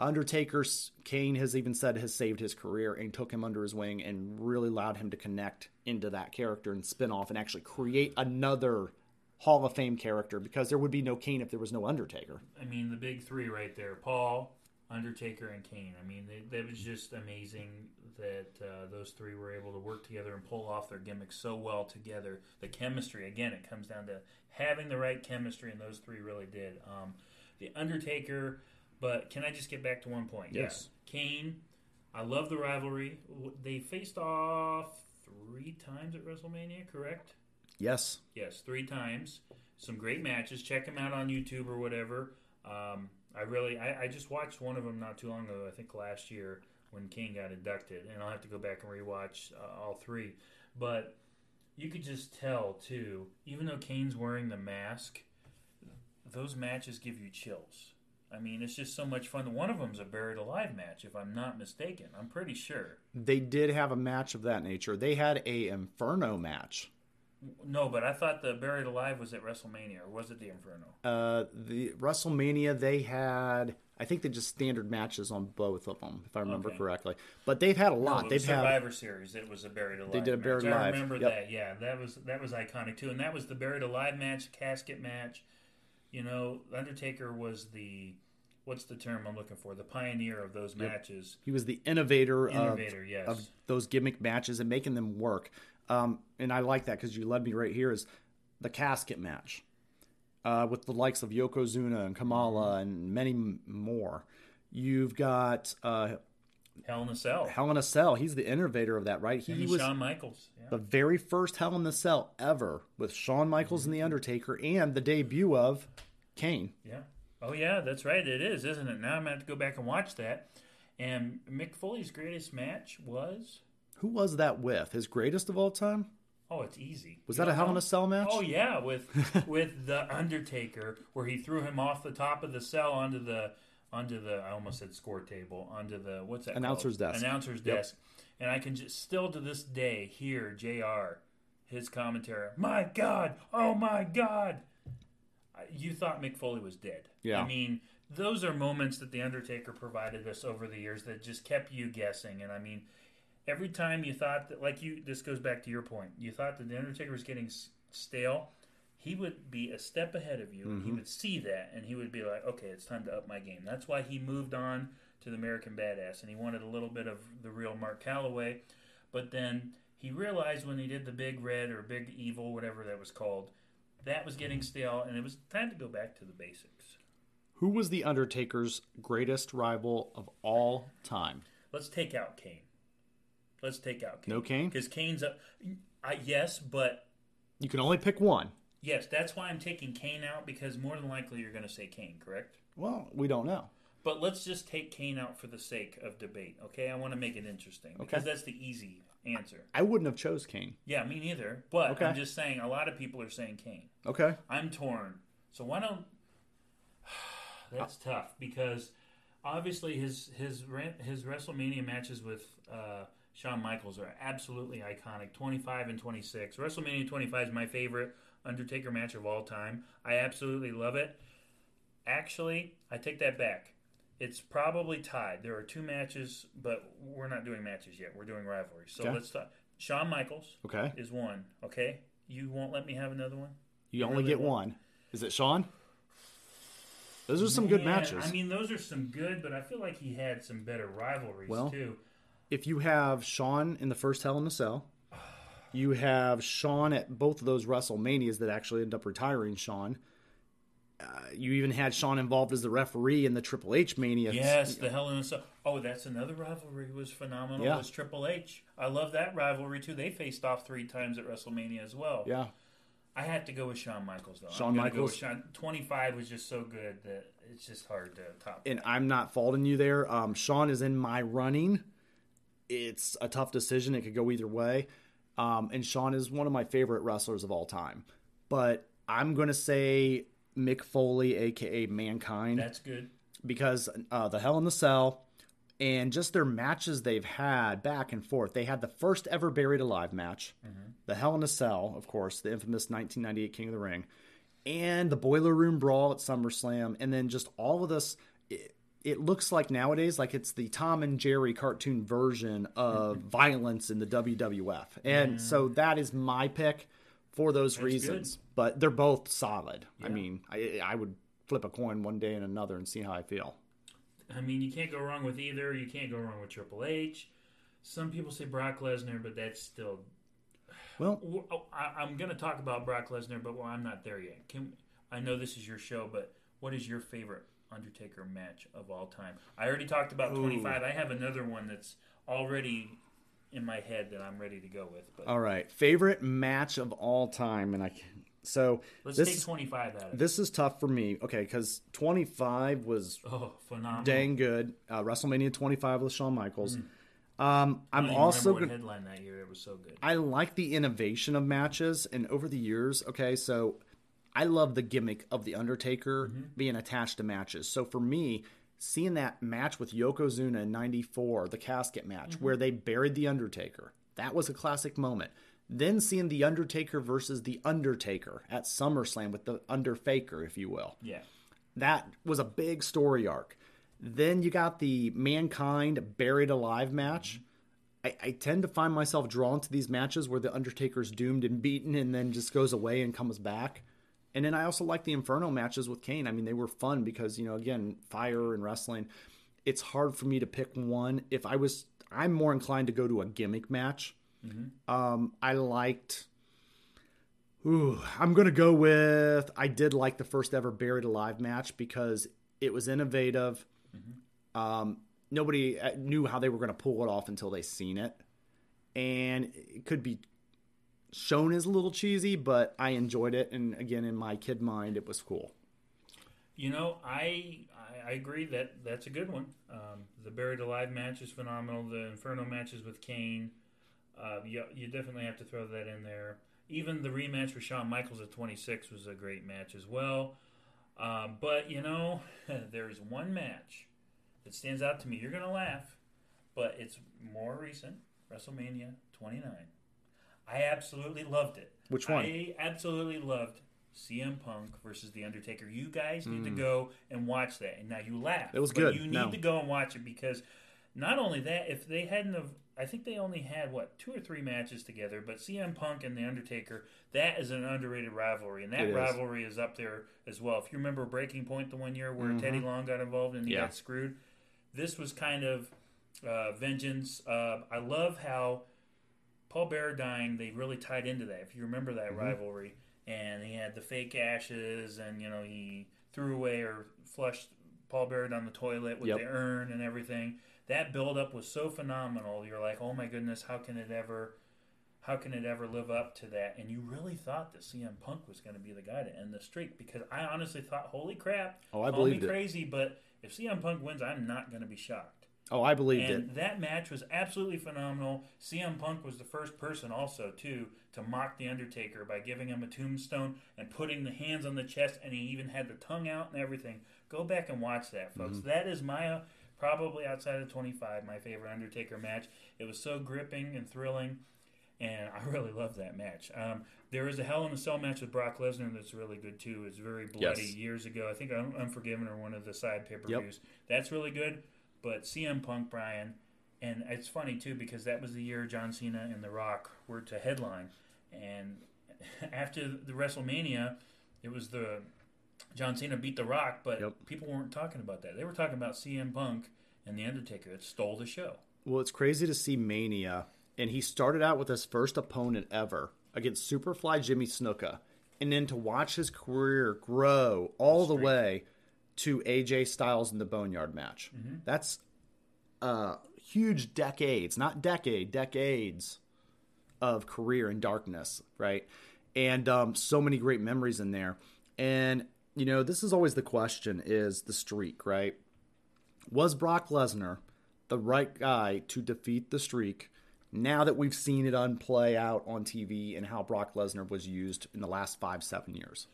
Undertaker's Kane has even said has saved his career and took him under his wing and really allowed him to connect into that character and spin off and actually create another Hall of Fame character because there would be no Kane if there was no Undertaker. I mean, the big three right there: Paul, Undertaker, and Kane. I mean, they, that was just amazing that uh, those three were able to work together and pull off their gimmicks so well together. The chemistry, again, it comes down to having the right chemistry, and those three really did. Um, the Undertaker, but can I just get back to one point? Yes. Yeah. Kane, I love the rivalry. They faced off three times at WrestleMania, correct? Yes. Yes, three times. Some great matches. Check them out on YouTube or whatever. Um, I really, I, I just watched one of them not too long ago. I think last year when Kane got inducted, and I'll have to go back and rewatch uh, all three. But you could just tell too, even though Kane's wearing the mask, those matches give you chills. I mean, it's just so much fun. One of them's a buried alive match, if I'm not mistaken. I'm pretty sure. They did have a match of that nature. They had a Inferno match. No, but I thought the buried alive was at WrestleMania, or was it the Inferno? Uh, the WrestleMania they had, I think they just standard matches on both of them, if I remember Okay. correctly. But they've had a No, lot. it they've was had Survivor Series. It was a buried alive. They did a buried match. I remember Yep. that. Yeah, that was that was iconic too. And that was the buried alive match, casket match. You know, Undertaker was the what's the term I'm looking for? The pioneer of those matches. he was the innovator, Innovator, of, yes. of those gimmick matches and making them work. Um, and I like that because you led me right here is the casket match uh, with the likes of Yokozuna and Kamala Mm-hmm. and many m- more. You've got uh, Hell in a Cell. Hell in a Cell. He's the innovator of that, right? He and was Shawn Michaels. Yeah. the very first Hell in the Cell ever with Shawn Michaels and The Undertaker and the debut of Kane. yeah. Oh yeah, that's right. It is, isn't it? Now I'm gonna have to go back and watch that. And Mick Foley's greatest match was Who was that with? His greatest of all time? Oh, it's easy. Was You that a Hell in a Cell match? Oh yeah, with with the Undertaker, where he threw him off the top of the cell onto the onto the I almost said score table onto the what's that Announcer's called? desk. announcer's Yep. desk, and I can just still to this day hear Jr. his commentary. My God! Oh my God! You thought Mick Foley was dead. Yeah. I mean, those are moments that the Undertaker provided us over the years that just kept you guessing. And I mean, every time you thought that, like you, this goes back to your point. You thought that the Undertaker was getting stale. He would be a step ahead of you. Mm-hmm. He would see that, and he would be like, "Okay, it's time to up my game." That's why he moved on to the American Badass, and he wanted a little bit of the real Mark Calaway. But then he realized when he did the Big Red or Big Evil, whatever that was called, that was getting stale, and it was time to go back to the basics. Who was the Undertaker's greatest rival of all time? Let's take out Kane. Let's take out Kane. No Kane? because Kane's a I, yes, but You can only pick one. Yes, that's why I'm taking Kane out because more than likely you're going to say Kane, correct? Well, we don't know. But let's just take Kane out for the sake of debate, okay? I want to make it interesting because Okay. that's the easy answer. I wouldn't have chose Kane. Yeah, me neither. But Okay. I'm just saying a lot of people are saying Kane. Okay. I'm torn. So why don't? That's tough because obviously his his his WrestleMania matches with uh, Shawn Michaels are absolutely iconic. 25 and 26. WrestleMania 25 is my favorite Undertaker match of all time. I absolutely love it. Actually, I take that back. It's probably tied. There are two matches, but we're not doing matches yet. We're doing rivalries. So Okay. let's talk. Shawn Michaels Okay. is one. Okay, you won't let me have another one. You only really get won't. one. Is it Shawn? Those are some good matches. I mean, those are some good, but I feel like he had some better rivalries Well, too. if you have Shawn in the first Hell in a Cell, you have Shawn at both of those WrestleManias that actually end up retiring Shawn. Uh, you even had Shawn involved as the referee in the Triple H Mania. Yes, the Hell in a Cell. Oh, that's another rivalry was phenomenal. Yeah. Was Triple H? I love that rivalry too. They faced off three times at WrestleMania as well. Yeah. I had to go with Shawn Michaels though. Shawn I'm gonna Go Michaels? Shawn. Twenty-five was just so good that it's just hard to top. and I'm not faulting you there. Um, Sean is in my running. It's a tough decision. It could go either way. Um, and Shawn is one of my favorite wrestlers of all time. But I'm going to say Mick Foley, aka Mankind, That's good. because uh, the Hell in the Cell and just their matches they've had back and forth. They had the first ever Buried Alive match, the Hell in a Cell, of course, the infamous 1998 King of the Ring, and the Boiler Room Brawl at SummerSlam, and then just all of this. It, it looks like nowadays like it's the Tom and Jerry cartoon version of mm-hmm. violence in the WWF, and mm-hmm. so that is my pick for those reasons. But they're both solid. I mean, I, I would flip a coin one day and another and see how I feel. I mean, you can't go wrong with either. You can't go wrong with Triple H. Some people say Brock Lesnar, but that's still Well, oh, I, I'm going to talk about Brock Lesnar, but well, I'm not there yet. Can I know this is your show, but what is your favorite Undertaker match of all time? I already talked about 25. I have another one that's already in my head that I'm ready to go with. But All right, favorite match of all time, and I can, so let's this take 25 out of this is tough for me. Okay, because twenty five was Oh, phenomenal! dang good. Uh, WrestleMania twenty five with Shawn Michaels. Um, I I'm also gonna, headline that year. It was so good. I like the innovation of matches, and over the years, okay, so I love the gimmick of the Undertaker Mm-hmm. being attached to matches. So for me, seeing that match with Yokozuna in '94, the casket match Mm-hmm. where they buried the Undertaker, that was a classic moment. Then seeing the Undertaker versus the Undertaker at SummerSlam with the Underfaker, if you will Yeah, that was a big story arc. Then you got the Mankind Buried Alive match. I, I tend to find myself drawn to these matches where the Undertaker's doomed and beaten and then just goes away and comes back. And then I also like the Inferno matches with Kane. I mean, they were fun because, you know, again, fire and wrestling. It's hard for me to pick one. If I was, I'm more inclined to go to a gimmick match. Um, I liked Ooh, I'm gonna go with. I did like the first ever Buried Alive match because it was innovative. Um, nobody uh, knew how they were gonna pull it off until they seen it, and it could be shown as a little cheesy, but I enjoyed it. And again, in my kid mind, it was cool. You know, I I, agree that that's a good one. Um, the Buried Alive match is phenomenal. The Inferno matches with Kane, uh, you, you definitely have to throw that in there. Even the rematch with Shawn Michaels at 26 was a great match as well. Um, but you know, there's one match that stands out to me. You're gonna laugh, but it's more recent. WrestleMania 29. I absolutely loved it. Which one? I absolutely loved CM Punk versus The Undertaker. You guys need to go and watch that. And now you laugh. Hmm. It was good. You need No. to go and watch it because not only that, if they hadn't have, I think they only had what two or three matches together. But CM Punk and The Undertaker, that is an underrated rivalry, and that It is. rivalry is up there as well. If you remember Breaking Point, the one year where Mm-hmm. Teddy Long got involved and he Yeah. got screwed, this was kind of uh, vengeance. Uh, I love how Paul Bearer dying, they really tied into that. If you remember Mm-hmm. that rivalry, and he had the fake ashes, and you know he threw away or flushed Paul Bearer down the toilet with Yep. the urn and everything. That buildup was so phenomenal. You're like, oh my goodness, how can it ever, how can it ever live up to that? And you really thought that CM Punk was going to be the guy to end the streak because I honestly thought, holy crap, Oh, I call me believed it. crazy, but if CM Punk wins, I'm not going to be shocked. Oh, I believed And it. that match was absolutely phenomenal. CM Punk was the first person also too to mock the Undertaker by giving him a tombstone and putting the hands on the chest, and he even had the tongue out and everything. Go back and watch that, folks. Mm-hmm. That is my uh, probably outside of 25 my favorite Undertaker match. It was so gripping and thrilling. And I really love that match. Um, there is a Hell in a Cell match with Brock Lesnar that's really good too. It's very bloody. Yes. Years ago, I think Un- Unforgiven or one of the side pay per views. That's really good. But CM Punk, Bryan, and it's funny too because that was the year John Cena and The Rock were to headline, and after the WrestleMania, it was the John Cena beat The Rock, but Yep. people weren't talking about that. They were talking about CM Punk and The Undertaker. It stole the show. Well, it's crazy to see Mania, and he started out with his first opponent ever against Superfly Jimmy Snuka, and then to watch his career grow all the way to AJ Styles in the Boneyard match. That's uh, huge decades, not decade, decades of career in darkness, right? And um, so many great memories in there. And you know, this is always the question: is the streak right? Was Brock Lesnar the right guy to defeat the streak? Now that we've seen it unplay out on TV and how Brock Lesnar was used in the last five, seven years.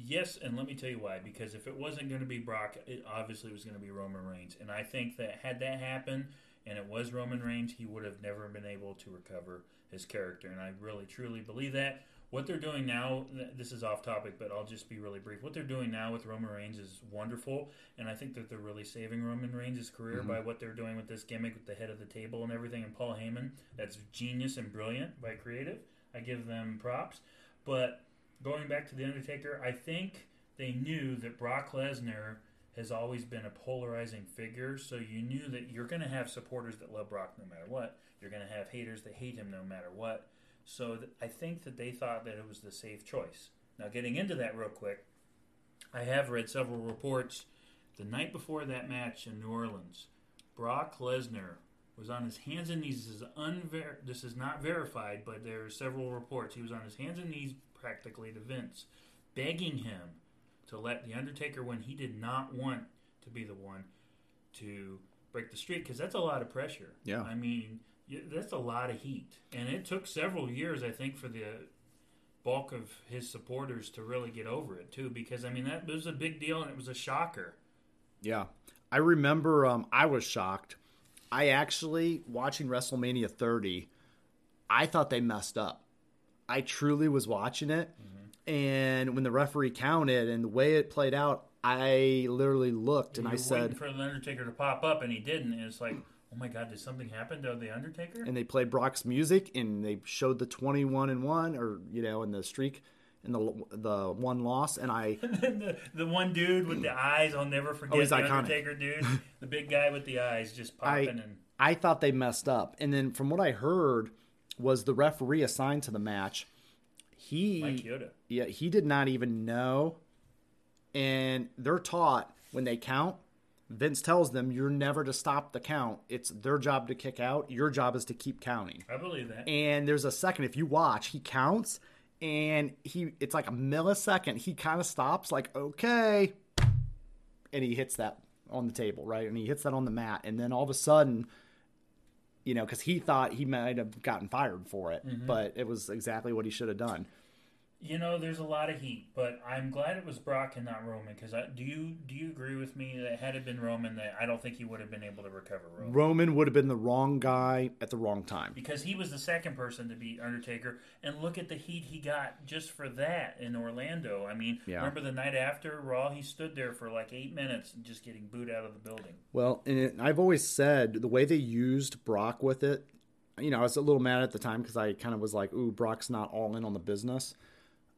Yes, and let me tell you why. Because if it wasn't going to be Brock, it obviously was going to be Roman Reigns. And I think that had that happened and it was Roman Reigns, he would have never been able to recover his character. And I really, truly believe that. What they're doing now, this is off topic, but I'll just be really brief. What they're doing now with Roman Reigns is wonderful. And I think that they're really saving Roman Reigns' career mm-hmm. by what they're doing with this gimmick with the head of the table and everything. And Paul Heyman, that's genius and brilliant by creative. I give them props. But going back to the Undertaker, I think they knew that Brock Lesnar has always been a polarizing figure, so you knew that you're going to have supporters that love Brock no matter what. You're going to have haters that hate him no matter what. So th- I think that they thought that it was the safe choice. Now, getting into that real quick, I have read several reports. The night before that match in New Orleans, Brock Lesnar was on his hands and knees. This is unver- This is not verified, but there are several reports. He was on his hands and knees practically to Vince, begging him to let the Undertaker win. He did not want to be the one to break the streak because that's a lot of pressure. Yeah. I mean that's a lot of heat, and it took several years, I think, for the bulk of his supporters to really get over it too. Because I mean that was a big deal and it was a shocker. Yeah. I remember um, I was shocked. I actually, watching WrestleMania 30, I thought they messed up. I truly was watching it. Mm-hmm. And when the referee counted and the way it played out, I literally looked and You I said, for the Undertaker to pop up, and he didn't. And it's like, oh my God, did something happen to the Undertaker? and they played Brock's music and they showed the 21 and 1 or, you know, and the streak and the the one loss. And I, the, the one dude with the eyes, I'll never forget. Oh, he's the iconic. Undertaker dude, the big guy with the eyes, just I, popping and. I thought they messed up. And then from what I heard was the referee assigned to the match. He Yeah, he did not even know. And they're taught when they count, Vince tells them you're never to stop the count. It's their job to kick out. Your job is to keep counting. I believe that. And there's a second if you watch, he counts and he it's like a millisecond. He kind of stops like, "Okay." And he hits that on the table, right? And he hits that on the mat and then all of a sudden you know, because he thought he might have gotten fired for it, mm-hmm. but it was exactly what he should have done. You know, there's a lot of heat, but I'm glad it was Brock and not Roman. Because do you do you agree with me that had it been Roman, that I don't think he would have been able to recover Roman Roman would have been the wrong guy at the wrong time. because he was the second person to beat Undertaker, and look at the heat he got just for that in Orlando. I mean, Yeah. remember the night after Raw, he stood there for like eight minutes, just getting booed out of the building. Well, and it, I've always said the way they used Brock with it, you know, I was a little mad at the time because I kind of was like, ooh, Brock's not all in on the business.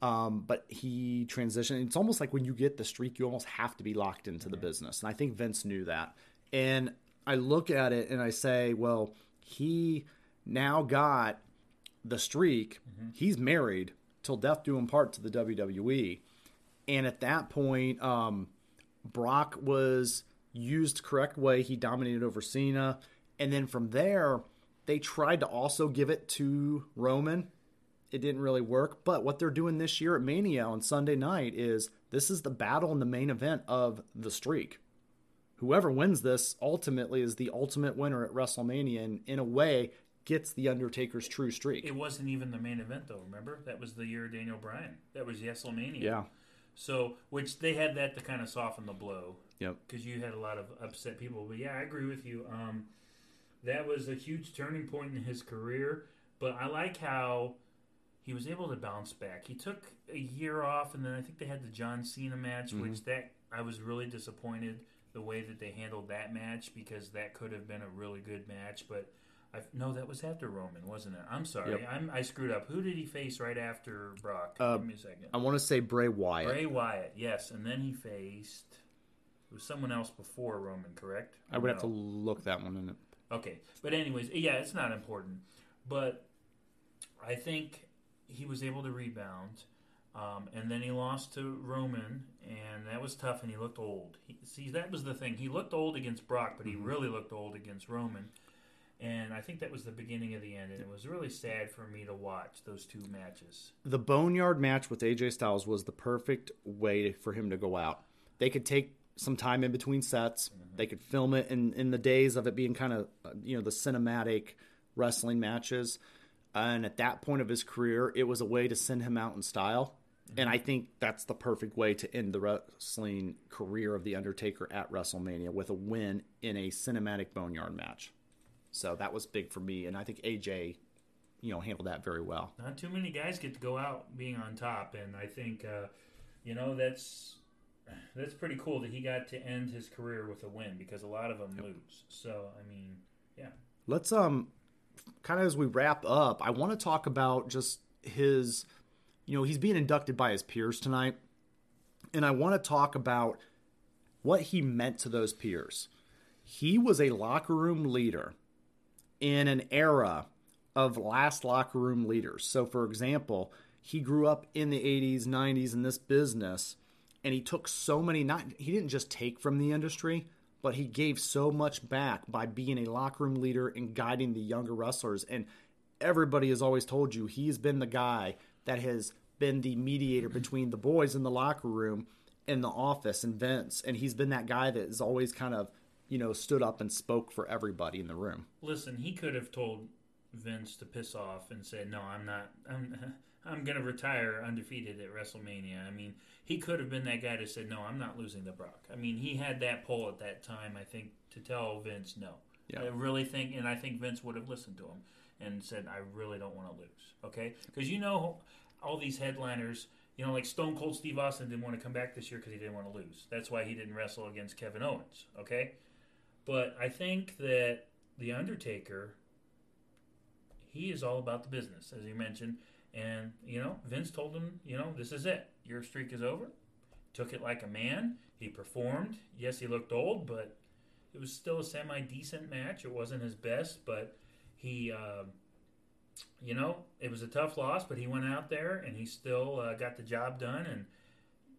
Um, but he transitioned. It's almost like when you get the streak, you almost have to be locked into the business. And I think Vince knew that. And I look at it and I say, well, he now got the streak. He's married till death do him part to the WWE. And at that point, um, Brock was used correct way. He dominated over Cena, and then from there, they tried to also give it to Roman. It didn't really work. But what they're doing this year at Mania on Sunday night is this is the battle in the main event of the streak. Whoever wins this ultimately is the ultimate winner at WrestleMania, and in a way, gets the Undertaker's true streak. It wasn't even the main event though. Remember that was the year of Daniel Bryan. That was WrestleMania. yeah. So, which they had that to kind of soften the blow. Yep. because you had a lot of upset people. But yeah, I agree with you. Um, that was a huge turning point in his career. But I like how he was able to bounce back. He took a year off, and then I think they had the John Cena match, which that I was really disappointed the way that they handled that match because that could have been a really good match. But I no, that was after Roman, wasn't it? I'm sorry, Yep. I'm, I screwed up. Who did he face right after Brock? Uh, Give me a second. I want to say Bray Wyatt. Bray Wyatt, yes, and then he faced. It was someone else before Roman, correct? I would have to look that one in. Okay, but anyways, yeah, it's not important. But I think he was able to rebound, um, and then he lost to Roman, and that was tough. And he looked old. He, see, that was the thing. He looked old against Brock, but he really looked old against Roman. And I think that was the beginning of the end, and it was really sad for me to watch those two matches. the Boneyard match with AJ Styles was the perfect way for him to go out. They could take some time in between sets. They could film it in, in the days of it being kind of, uh, you know, the cinematic wrestling matches. And at that point of his career, it was a way to send him out in style. And I think that's the perfect way to end the wrestling career of The Undertaker at WrestleMania with a win in a cinematic Boneyard match. So that was big for me. And I think AJ, you know, handled that very well. not too many guys get to go out being on top, and I think uh, you know that's that's pretty cool that he got to end his career with a win because a lot of them lose. So I mean, yeah, Let's um kind of as we wrap up, I want to talk about just his you know, he's being inducted by his peers tonight. And I want to talk about what he meant to those peers. He was a locker room leader in an era of last locker room leaders. So for example, he grew up in the 80s, 90s in this business and he took so many not he didn't just take from the industry, but he gave so much back by being a locker room leader and guiding the younger wrestlers and everybody has always told you he's been the guy that has been the mediator mm-hmm. between the boys in the locker room and the office and Vince and he's been that guy that has always kind of you know stood up and spoke for everybody in the room. listen, he could have told Vince to piss off and say, "No, I'm not. I'm I'm going to retire undefeated at WrestleMania." I mean, he could have been that guy that said, "No, I'm not losing to Brock." I mean, he had that pull at that time. I think to tell Vince no. Yeah. I really think, and I think Vince would have listened to him and said, "I really don't want to lose." Okay, because you know all these headliners. You know, like Stone Cold Steve Austin didn't want to come back this year because he didn't want to lose. That's why he didn't wrestle against Kevin Owens. Okay, but I think that the Undertaker he is all about the business, as you mentioned. And, you know, Vince told him, you know, this is it. Your streak is over. Took it like a man. He performed. Yes, he looked old, but it was still a semi decent match. It wasn't his best, but he, uh, you know, it was a tough loss, but he went out there and he still uh, got the job done. And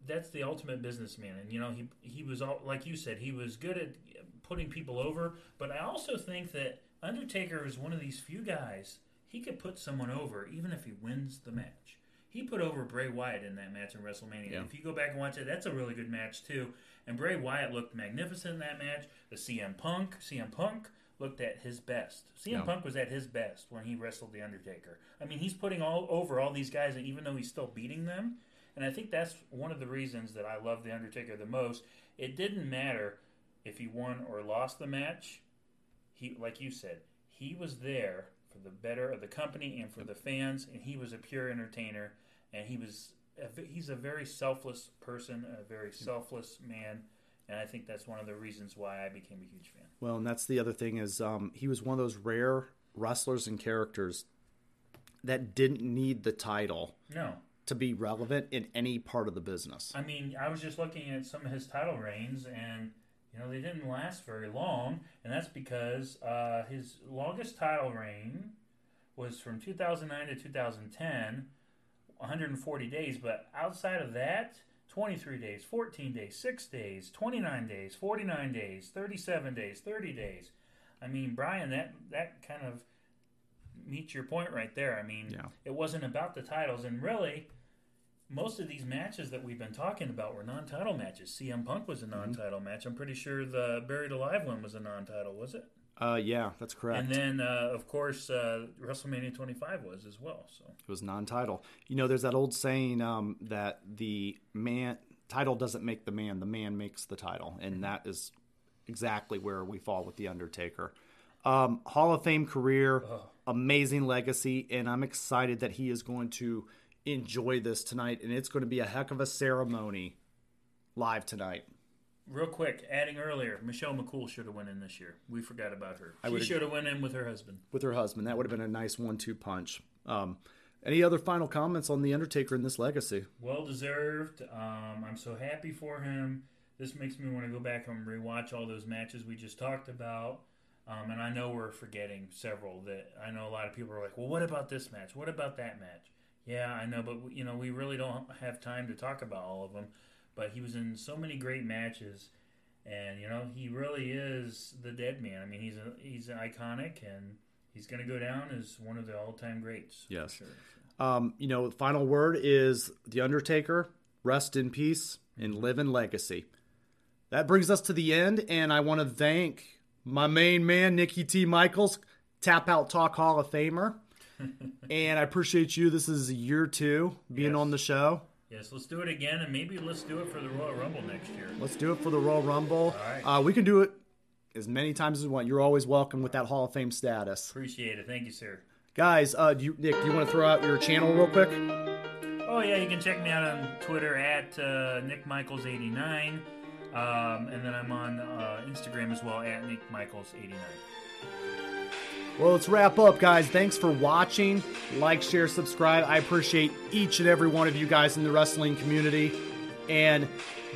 that's the ultimate businessman. And, you know, he, he was, all, like you said, he was good at putting people over. But I also think that Undertaker is one of these few guys he could put someone over even if he wins the match. He put over Bray Wyatt in that match in WrestleMania. Yeah. If you go back and watch it, that's a really good match too. And Bray Wyatt looked magnificent in that match. The CM Punk, CM Punk looked at his best. CM Yeah. Punk was at his best when he wrestled the Undertaker. I mean, he's putting all over all these guys, and even though he's still beating them, and I think that's one of the reasons that I love the Undertaker the most. It didn't matter if he won or lost the match. He, like you said, he was there for the better of the company and for the fans, and he was a pure entertainer, and he was a, he's a very selfless person, a very selfless man, and I think that's one of the reasons why I became a huge fan. Well, and that's the other thing is um, he was one of those rare wrestlers and characters that didn't need the title No, to be relevant in any part of the business. I mean, I was just looking at some of his title reigns, and you know they didn't last very long, and that's because uh, his longest title reign was from 2009 to 2010, 140 days. But outside of that, 23 days, 14 days, 6 days, 29 days, 49 days, 37 days, 30 days. I mean, Bryan, that that kind of meets your point right there. I mean, Yeah. it wasn't about the titles, and really, most of these matches that we've been talking about were non-title matches. CM Punk was a non-title match. I'm pretty sure the Buried Alive one was a non-title, was it? Uh, yeah, that's correct. And then, uh, of course, uh, WrestleMania 25 was as well. So it was non-title. You know, there's that old saying um, that the man title doesn't make the man; the man makes the title, and that is exactly where we fall with the Undertaker. Um, Hall of Fame career, amazing legacy, and I'm excited that he is going to enjoy this tonight, and it's going to be a heck of a ceremony live tonight. real quick, adding earlier, Michelle McCool should have went in this year. We forgot about her. I She should have went in with her husband. with her husband. That would have been a nice one-two punch. Um, any other final comments on the Undertaker and this legacy? Well deserved. Um, I'm so happy for him. This makes me want to go back and rewatch all those matches we just talked about. Um, and I know we're forgetting several that I know a lot of people are like, well, what about this match? What about that match? Yeah, I know, but you know, we really don't have time to talk about all of them. But he was in so many great matches, and you know, he really is the dead man. I mean, he's a, he's iconic, and he's going to go down as one of the all-time greats. Yes. sure. Um, you know, final word is The Undertaker, rest in peace and live in legacy. That brings us to the end, and I want to thank my main man, Nikki T. Michaels, Tap Out Talk Hall of Famer. And I appreciate you. This is year two being Yes. on the show. Yes, let's do it again, and maybe let's do it for the Royal Rumble next year. Let's do it for the Royal Rumble. right. Uh, we can do it as many times as we want. You're always welcome with that Hall of Fame status. Appreciate it. Thank you, sir. Guys, uh, do you, Nick, do you want to throw out your channel real quick? Oh yeah, you can check me out on Twitter at uh, Nick Michaels eighty nine, um, and then I'm on uh, Instagram as well at Nick Michaels eighty nine. Well, let's wrap up, guys. Thanks for watching. Like, share, subscribe. I appreciate each and every one of you guys in the wrestling community. And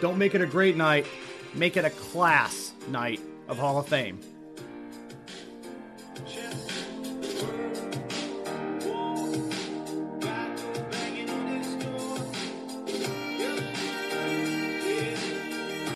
don't make it a great night, make it a class night of Hall of Fame.